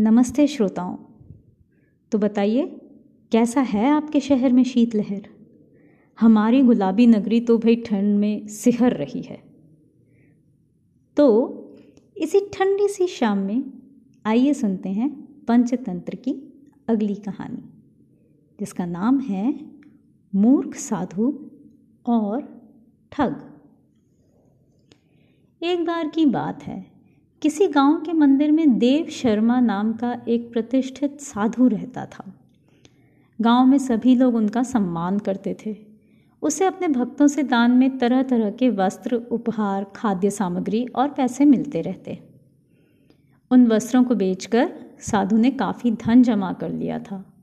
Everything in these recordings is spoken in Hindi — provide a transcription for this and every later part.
नमस्ते श्रोताओं। तो बताइए, कैसा है आपके शहर में शीतलहर? हमारी गुलाबी नगरी तो भाई ठंड में सिहर रही है। तो इसी ठंडी सी शाम में आइए सुनते हैं पंचतंत्र की अगली कहानी, जिसका नाम है मूर्ख साधु और ठग। एक बार की बात है किसी गाँव के मंदिर में देव शर्मा नाम का एक प्रतिष्ठित साधु रहता था। गाँव में सभी लोग उनका सम्मान करते थे। उसे अपने भक्तों से दान में तरह तरह के वस्त्र, उपहार, खाद्य सामग्री और पैसे मिलते रहते। उन वस्त्रों को बेचकर साधु ने काफ़ी धन जमा कर लिया था।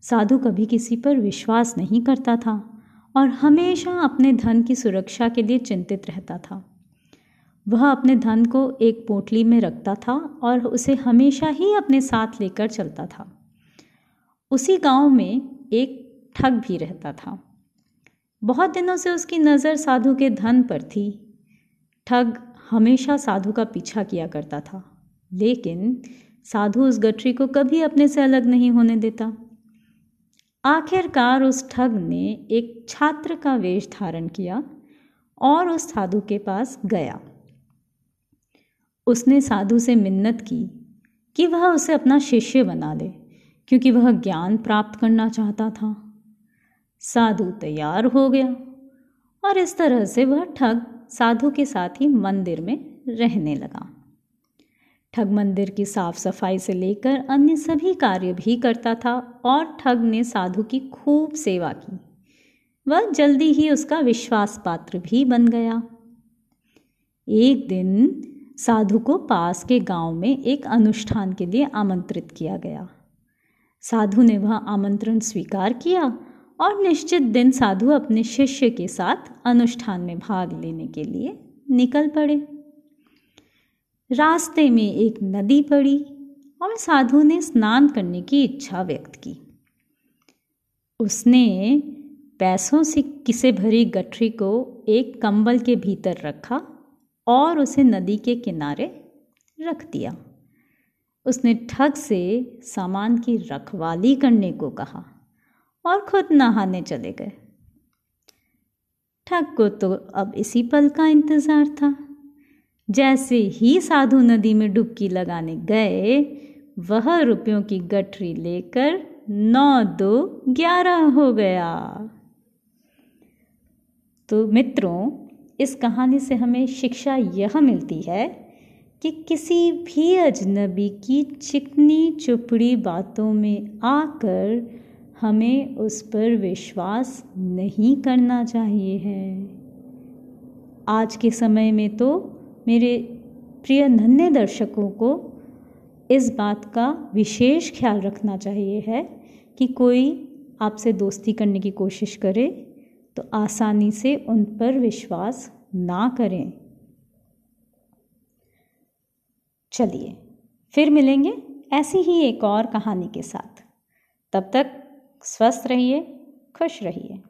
साधु कभी किसी पर विश्वास नहीं करता था और हमेशा अपने धन की सुरक्षा के लिए चिंतित रहता था। वह अपने धन को एक पोटली में रखता था और उसे हमेशा ही अपने साथ लेकर चलता था। उसी गाँव में एक ठग भी रहता था। बहुत दिनों से उसकी नज़र साधु के धन पर थी। ठग हमेशा साधु का पीछा किया करता था, लेकिन साधु उस गठरी को कभी अपने से अलग नहीं होने देता। आखिरकार उस ठग ने एक छात्र का वेश धारण किया और उस साधु के पास गया। उसने साधु से मिन्नत की कि वह उसे अपना शिष्य बना ले, क्योंकि वह ज्ञान प्राप्त करना चाहता था। साधु तैयार हो गया और इस तरह से वह ठग साधु के साथ ही मंदिर में रहने लगा। ठग मंदिर की साफ़ सफ़ाई से लेकर अन्य सभी कार्य भी करता था और ठग ने साधु की खूब सेवा की। वह जल्दी ही उसका विश्वास पात्र भी बन गया। एक दिन साधु को पास के गाँव में एक अनुष्ठान के लिए आमंत्रित किया गया। साधु ने वह आमंत्रण स्वीकार किया और निश्चित दिन साधु अपने शिष्य के साथ अनुष्ठान में भाग लेने के लिए निकल पड़े। रास्ते में एक नदी पड़ी और साधु ने स्नान करने की इच्छा व्यक्त की। उसने पैसों से किसे भरी गठरी को एक कंबल के भीतर रखा और उसे नदी के किनारे रख दिया। उसने ठग से सामान की रखवाली करने को कहा और खुद नहाने चले गए। ठग को तो अब इसी पल का इंतज़ार था। जैसे ही साधु नदी में डुबकी लगाने गए, वह रुपयों की गठरी लेकर नौ दो ग्यारह हो गया। तो मित्रों इस कहानी से हमें शिक्षा यह मिलती है कि किसी भी अजनबी की चिकनी चुपड़ी बातों में आकर हमें उस पर विश्वास नहीं करना चाहिए है। आज के समय में तो मेरे प्रिय नन्हे दर्शकों को इस बात का विशेष ख्याल रखना चाहिए है कि कोई आपसे दोस्ती करने की कोशिश करे तो आसानी से उन पर विश्वास ना करें। चलिए, फिर मिलेंगे ऐसी ही एक और कहानी के साथ। तब तक स्वस्थ रहिए, खुश रहिए।